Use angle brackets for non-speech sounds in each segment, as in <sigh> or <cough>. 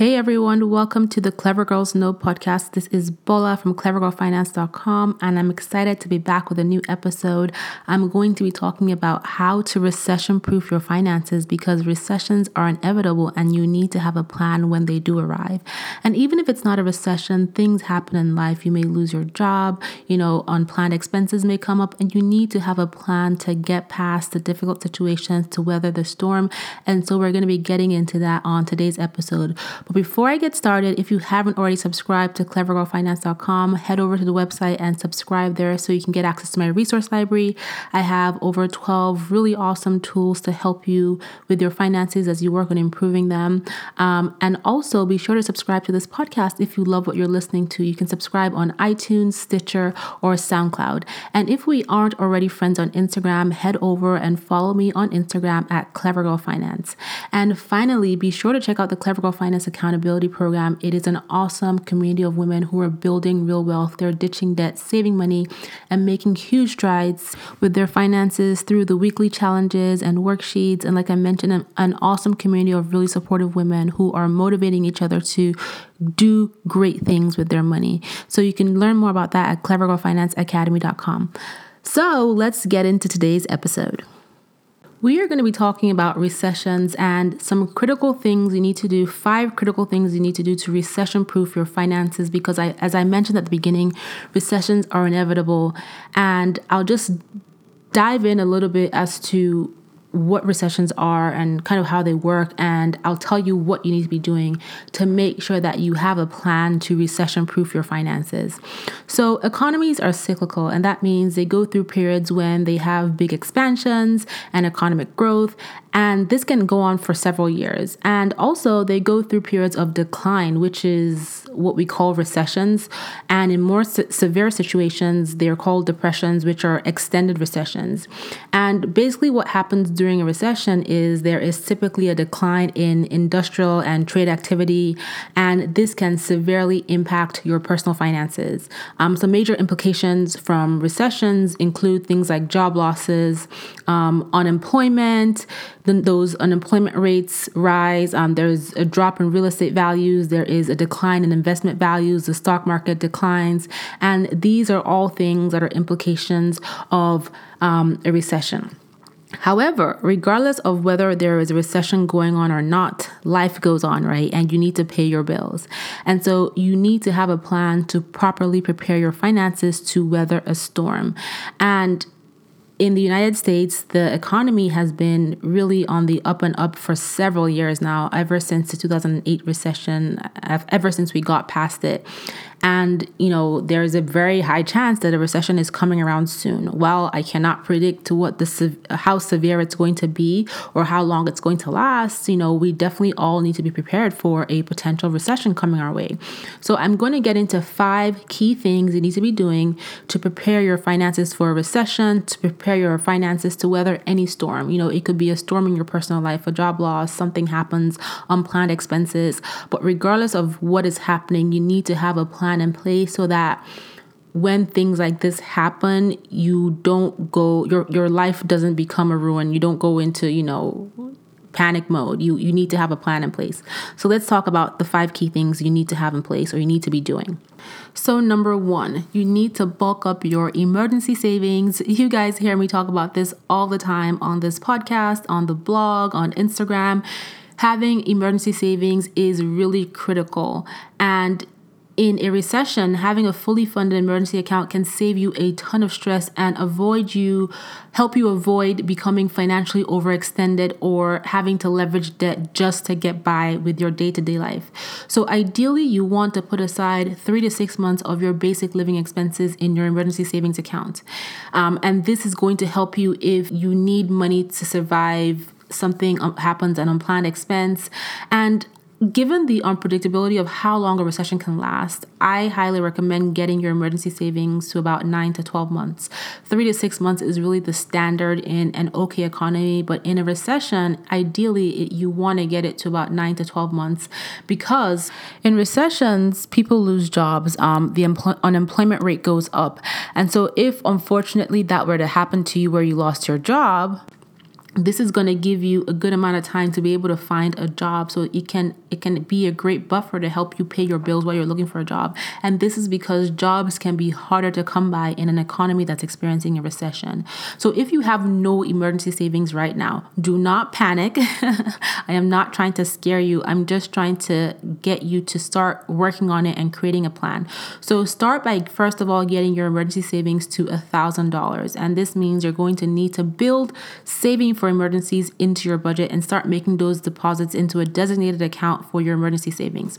Hey everyone, welcome to the Clever Girls Know podcast. This is Bola from clevergirlfinance.com and I'm excited to be back with a new episode. I'm going to be talking about how to recession proof your finances because recessions are inevitable and you need to have a plan when they do arrive. And even if it's not a recession, things happen in life. You may lose your job, you know, unplanned expenses may come up and you need to have a plan to get past the difficult situations to weather the storm. And so we're going to be getting into that on today's episode. But before I get started, if you haven't already subscribed to clevergirlfinance.com, head over to the website and subscribe there so you can get access to my resource library. I have over 12 really awesome tools to help you with your finances as you work on improving them. Um, and also be sure to subscribe to this podcast if you love what you're listening to. You can subscribe on iTunes, Stitcher, or SoundCloud. And if we aren't already friends on Instagram, head over and follow me on Instagram at clevergirlfinance. And finally, be sure to check out the Clever Girl Finance Accountability Program. It is an awesome community of women who are building real wealth. They're ditching debt, saving money, and making huge strides with their finances through the weekly challenges and worksheets. And like I mentioned, an, an awesome community of really supportive women who are motivating each other to do great things with their money. So you can learn more about that at clevergirlfinanceacademy.com. So let's get into today's episode. We are going to be talking about recessions and some critical things you need to do, five critical things you need to do to recession proof your finances because I as I mentioned at the beginning, recessions are inevitable. And I'll just dive in a little bit as to what recessions are and kind of how they work. And I'll tell you what you need to be doing to make sure that you have a plan to recession proof your finances. So, economies are cyclical, and that means they go through periods when they have big expansions and economic growth. And this can go on for several years. And also, they go through periods of decline, which is what we call recessions. And in more se- severe situations, they're called depressions, which are extended recessions. And basically, what happens during a recession is there is typically a decline in industrial and trade activity, and this can severely impact your personal finances. Um, some major implications from recessions include things like job losses, um, unemployment, then those unemployment rates rise. Um, there's a drop in real estate values. There is a decline in investment values. The stock market declines. And these are all things that are implications of um, a recession. However, regardless of whether there is a recession going on or not, life goes on, right? And you need to pay your bills. And so you need to have a plan to properly prepare your finances to weather a storm. And in the United States, the economy has been really on the up and up for several years now, ever since the 2008 recession, ever since we got past it. And, you know, there's a very high chance that a recession is coming around soon. While I cannot predict what the how severe it's going to be or how long it's going to last, you know, we definitely all need to be prepared for a potential recession coming our way. So I'm going to get into five key things you need to be doing to prepare your finances for a recession, to prepare your finances to weather any storm. You know, it could be a storm in your personal life, a job loss, something happens, unplanned expenses. But regardless of what is happening, you need to have a plan plan in place so that when things like this happen, you don't go your your life doesn't become a ruin. You don't go into, you know, panic mode. You you need to have a plan in place. So let's talk about the five key things you need to have in place or you need to be doing. So number 1, you need to bulk up your emergency savings. You guys hear me talk about this all the time on this podcast, on the blog, on Instagram. Having emergency savings is really critical and in a recession, having a fully funded emergency account can save you a ton of stress and avoid you, help you avoid becoming financially overextended or having to leverage debt just to get by with your day to day life. So, ideally, you want to put aside three to six months of your basic living expenses in your emergency savings account. Um, and this is going to help you if you need money to survive something happens, an unplanned expense. And Given the unpredictability of how long a recession can last, I highly recommend getting your emergency savings to about 9 to 12 months. 3 to 6 months is really the standard in an okay economy, but in a recession, ideally it, you want to get it to about 9 to 12 months because in recessions, people lose jobs, um, the empl- unemployment rate goes up. And so if unfortunately that were to happen to you where you lost your job, this is going to give you a good amount of time to be able to find a job so it can it can be a great buffer to help you pay your bills while you're looking for a job. And this is because jobs can be harder to come by in an economy that's experiencing a recession. So if you have no emergency savings right now do not panic. <laughs> I am not trying to scare you. I'm just trying to get you to start working on it and creating a plan. So start by first of all getting your emergency savings to a thousand dollars. And this means you're going to need to build saving for emergencies into your budget and start making those deposits into a designated account for your emergency savings.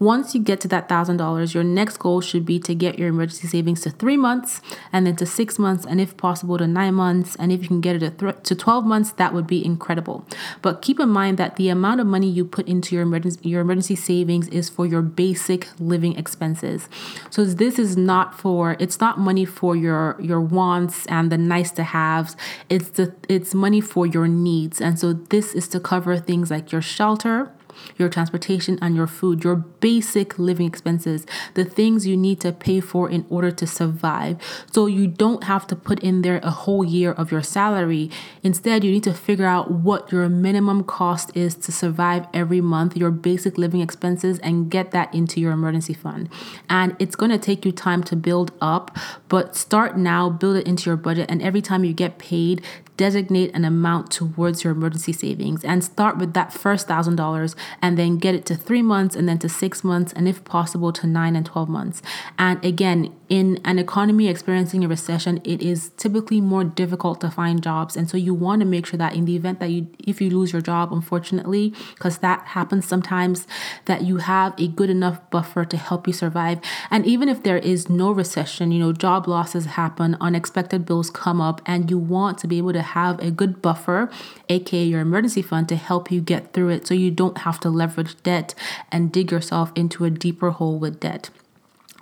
Once you get to that $1,000, your next goal should be to get your emergency savings to three months and then to six months, and if possible, to nine months. And if you can get it to 12 months, that would be incredible. But keep in mind that the amount of money you put into your emergency, your emergency savings is for your basic living expenses. So this is not for, it's not money for your, your wants and the nice to haves. It's the, it's money for for your needs. And so this is to cover things like your shelter, your transportation, and your food, your basic living expenses, the things you need to pay for in order to survive. So you don't have to put in there a whole year of your salary. Instead, you need to figure out what your minimum cost is to survive every month, your basic living expenses, and get that into your emergency fund. And it's going to take you time to build up, but start now, build it into your budget, and every time you get paid, designate an amount towards your emergency savings and start with that first thousand dollars and then get it to three months and then to six months and if possible to nine and 12 months. And again, in an economy experiencing a recession, it is typically more difficult to find jobs. And so you want to make sure that in the event that you, if you lose your job, unfortunately, because that happens sometimes, that you have a good enough buffer to help you survive. And even if there is no recession, you know, job losses happen, unexpected bills come up, and you want to be able to have a good buffer, aka your emergency fund, to help you get through it so you don't have to leverage debt and dig yourself into a deeper hole with debt.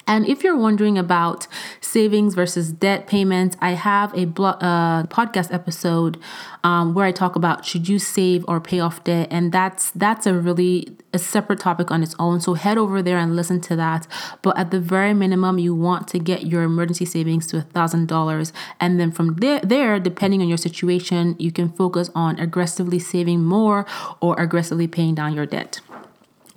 And if you're wondering about savings versus debt payments, I have a uh, podcast episode um, where I talk about should you save or pay off debt, and that's that's a really a separate topic on its own. So head over there and listen to that. But at the very minimum, you want to get your emergency savings to a thousand dollars, and then from there, there, depending on your situation, you can focus on aggressively saving more or aggressively paying down your debt.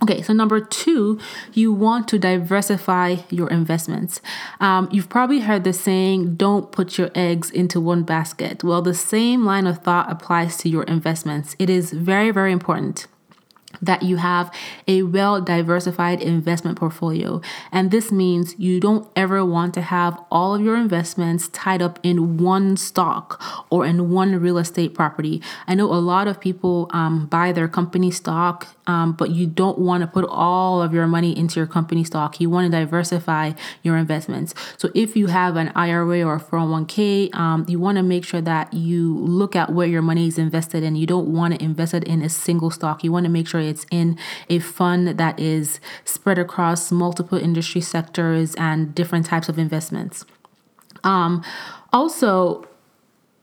Okay, so number two, you want to diversify your investments. Um, you've probably heard the saying, don't put your eggs into one basket. Well, the same line of thought applies to your investments. It is very, very important that you have a well diversified investment portfolio. And this means you don't ever want to have all of your investments tied up in one stock or in one real estate property. I know a lot of people um, buy their company stock, um, but you don't want to put all of your money into your company stock. You want to diversify your investments. So if you have an IRA or a 401k, um, you want to make sure that you look at where your money is invested in. You don't want to invest it in a single stock. You want to make sure it's in a fund that is spread across multiple industry sectors and different types of investments. Um, also,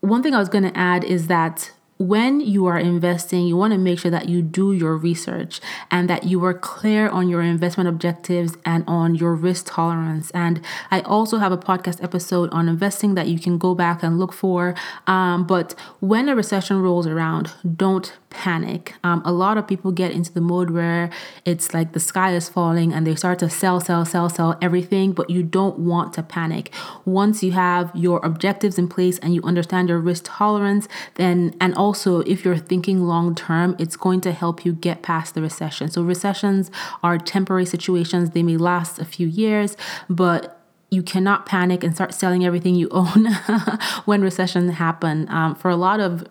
one thing I was going to add is that when you are investing, you want to make sure that you do your research and that you are clear on your investment objectives and on your risk tolerance. And I also have a podcast episode on investing that you can go back and look for. Um, but when a recession rolls around, don't panic. Um, a lot of people get into the mode where it's like the sky is falling and they start to sell, sell, sell, sell everything, but you don't want to panic. Once you have your objectives in place and you understand your risk tolerance, then and also also, if you're thinking long term, it's going to help you get past the recession. So, recessions are temporary situations, they may last a few years, but you cannot panic and start selling everything you own <laughs> when recessions happen. Um, for a lot of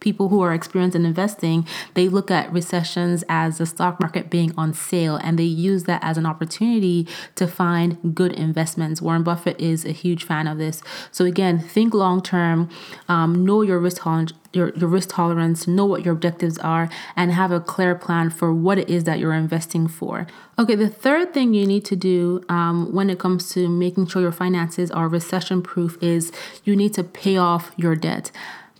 people who are experienced in investing, they look at recessions as the stock market being on sale and they use that as an opportunity to find good investments. Warren Buffett is a huge fan of this. So, again, think long term, um, know your risk tolerance. Your, your risk tolerance, know what your objectives are, and have a clear plan for what it is that you're investing for. Okay, the third thing you need to do um, when it comes to making sure your finances are recession proof is you need to pay off your debt.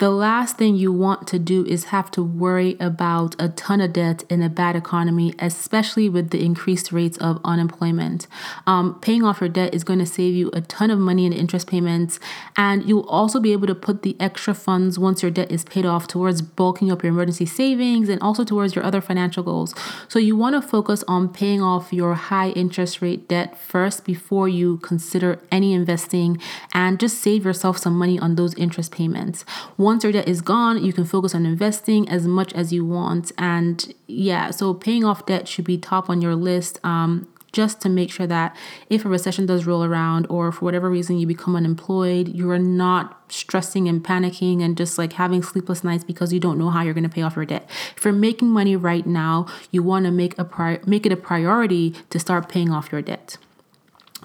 The last thing you want to do is have to worry about a ton of debt in a bad economy, especially with the increased rates of unemployment. Um, paying off your debt is going to save you a ton of money in interest payments, and you'll also be able to put the extra funds once your debt is paid off towards bulking up your emergency savings and also towards your other financial goals. So you want to focus on paying off your high interest rate debt first before you consider any investing and just save yourself some money on those interest payments. Once your debt is gone, you can focus on investing as much as you want. And yeah, so paying off debt should be top on your list. Um, just to make sure that if a recession does roll around or for whatever reason you become unemployed, you are not stressing and panicking and just like having sleepless nights because you don't know how you're going to pay off your debt. If you're making money right now, you want to make a pri- make it a priority to start paying off your debt.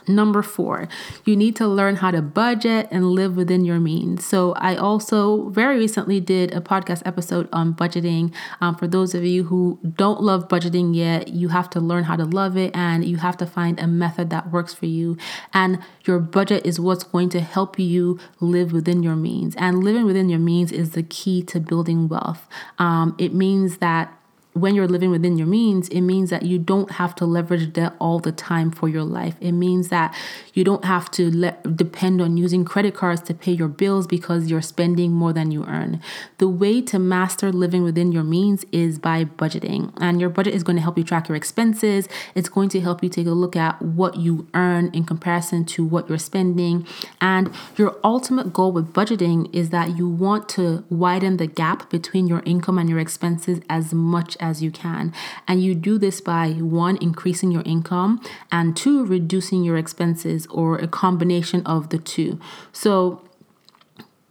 Number four, you need to learn how to budget and live within your means. So, I also very recently did a podcast episode on budgeting. Um, for those of you who don't love budgeting yet, you have to learn how to love it and you have to find a method that works for you. And your budget is what's going to help you live within your means. And living within your means is the key to building wealth. Um, it means that when you're living within your means, it means that you don't have to leverage debt all the time for your life. It means that you don't have to depend on using credit cards to pay your bills because you're spending more than you earn. The way to master living within your means is by budgeting. And your budget is going to help you track your expenses. It's going to help you take a look at what you earn in comparison to what you're spending. And your ultimate goal with budgeting is that you want to widen the gap between your income and your expenses as much as as you can. And you do this by one, increasing your income, and two, reducing your expenses or a combination of the two. So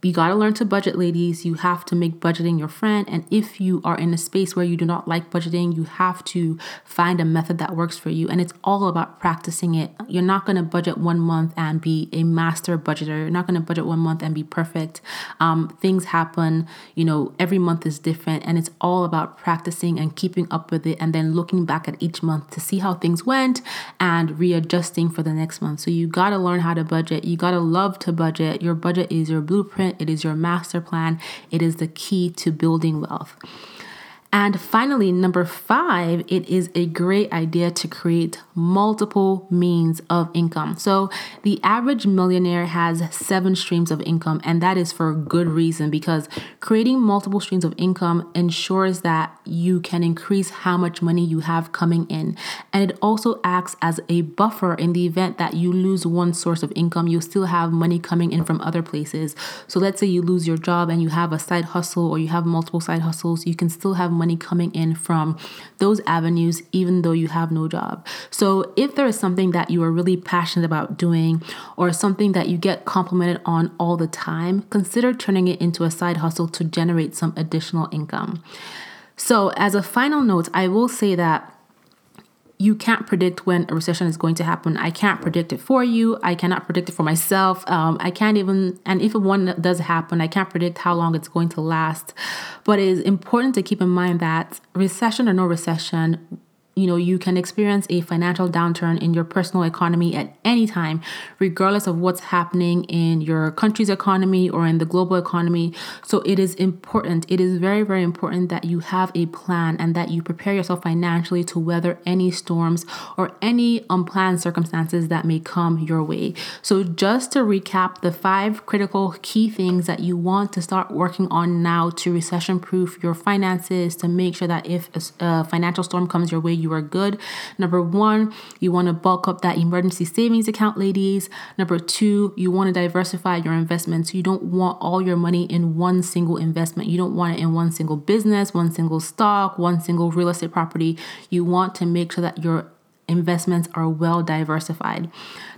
you got to learn to budget, ladies. You have to make budgeting your friend. And if you are in a space where you do not like budgeting, you have to find a method that works for you. And it's all about practicing it. You're not going to budget one month and be a master budgeter. You're not going to budget one month and be perfect. Um, things happen, you know, every month is different. And it's all about practicing and keeping up with it and then looking back at each month to see how things went and readjusting for the next month. So you got to learn how to budget. You got to love to budget. Your budget is your blueprint it is your master plan, it is the key to building wealth. And finally, number five, it is a great idea to create multiple means of income. So, the average millionaire has seven streams of income, and that is for good reason because creating multiple streams of income ensures that you can increase how much money you have coming in. And it also acts as a buffer in the event that you lose one source of income, you still have money coming in from other places. So, let's say you lose your job and you have a side hustle or you have multiple side hustles, you can still have money coming in from those avenues, even though you have no job. So, if there is something that you are really passionate about doing or something that you get complimented on all the time, consider turning it into a side hustle to generate some additional income. So, as a final note, I will say that you can't predict when a recession is going to happen. I can't predict it for you. I cannot predict it for myself. Um, I can't even, and if one does happen, I can't predict how long it's going to last. But it is important to keep in mind that recession or no recession, you know, you can experience a financial downturn in your personal economy at any time, regardless of what's happening in your country's economy or in the global economy. So it is important, it is very, very important that you have a plan and that you prepare yourself financially to weather any storms or any unplanned circumstances that may come your way. So, just to recap, the five critical key things that you want to start working on now to recession proof your finances to make sure that if a financial storm comes your way, you you are good. Number one, you want to bulk up that emergency savings account, ladies. Number two, you want to diversify your investments. You don't want all your money in one single investment. You don't want it in one single business, one single stock, one single real estate property. You want to make sure that your investments are well diversified.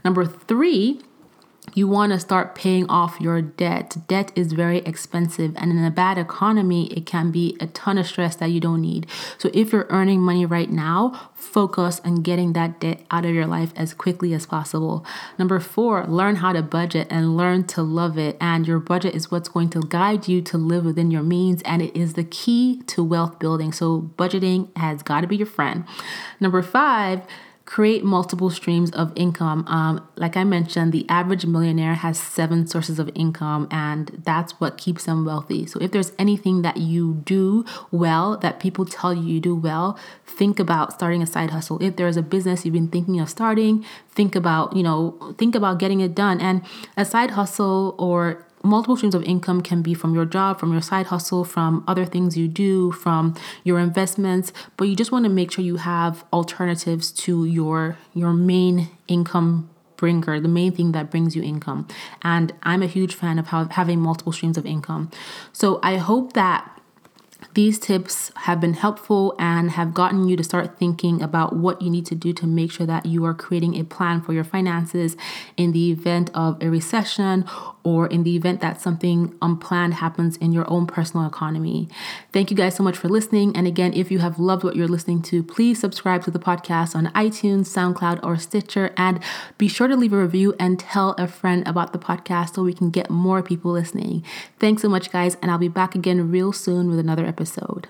Number three, you want to start paying off your debt. Debt is very expensive, and in a bad economy, it can be a ton of stress that you don't need. So, if you're earning money right now, focus on getting that debt out of your life as quickly as possible. Number four, learn how to budget and learn to love it. And your budget is what's going to guide you to live within your means, and it is the key to wealth building. So, budgeting has got to be your friend. Number five, create multiple streams of income. Um, like I mentioned, the average millionaire has seven sources of income, and that's what keeps them wealthy. So, if there's anything that you do well, that people tell you you do well, think about starting a side hustle. If there's a business you've been thinking of starting, think about, you know, think about getting it done. And a side hustle or multiple streams of income can be from your job, from your side hustle, from other things you do, from your investments, but you just want to make sure you have alternatives to your your main income bringer, the main thing that brings you income. And I'm a huge fan of how, having multiple streams of income. So I hope that these tips have been helpful and have gotten you to start thinking about what you need to do to make sure that you are creating a plan for your finances in the event of a recession or in the event that something unplanned happens in your own personal economy. Thank you guys so much for listening. And again, if you have loved what you're listening to, please subscribe to the podcast on iTunes, SoundCloud, or Stitcher. And be sure to leave a review and tell a friend about the podcast so we can get more people listening. Thanks so much, guys. And I'll be back again real soon with another episode.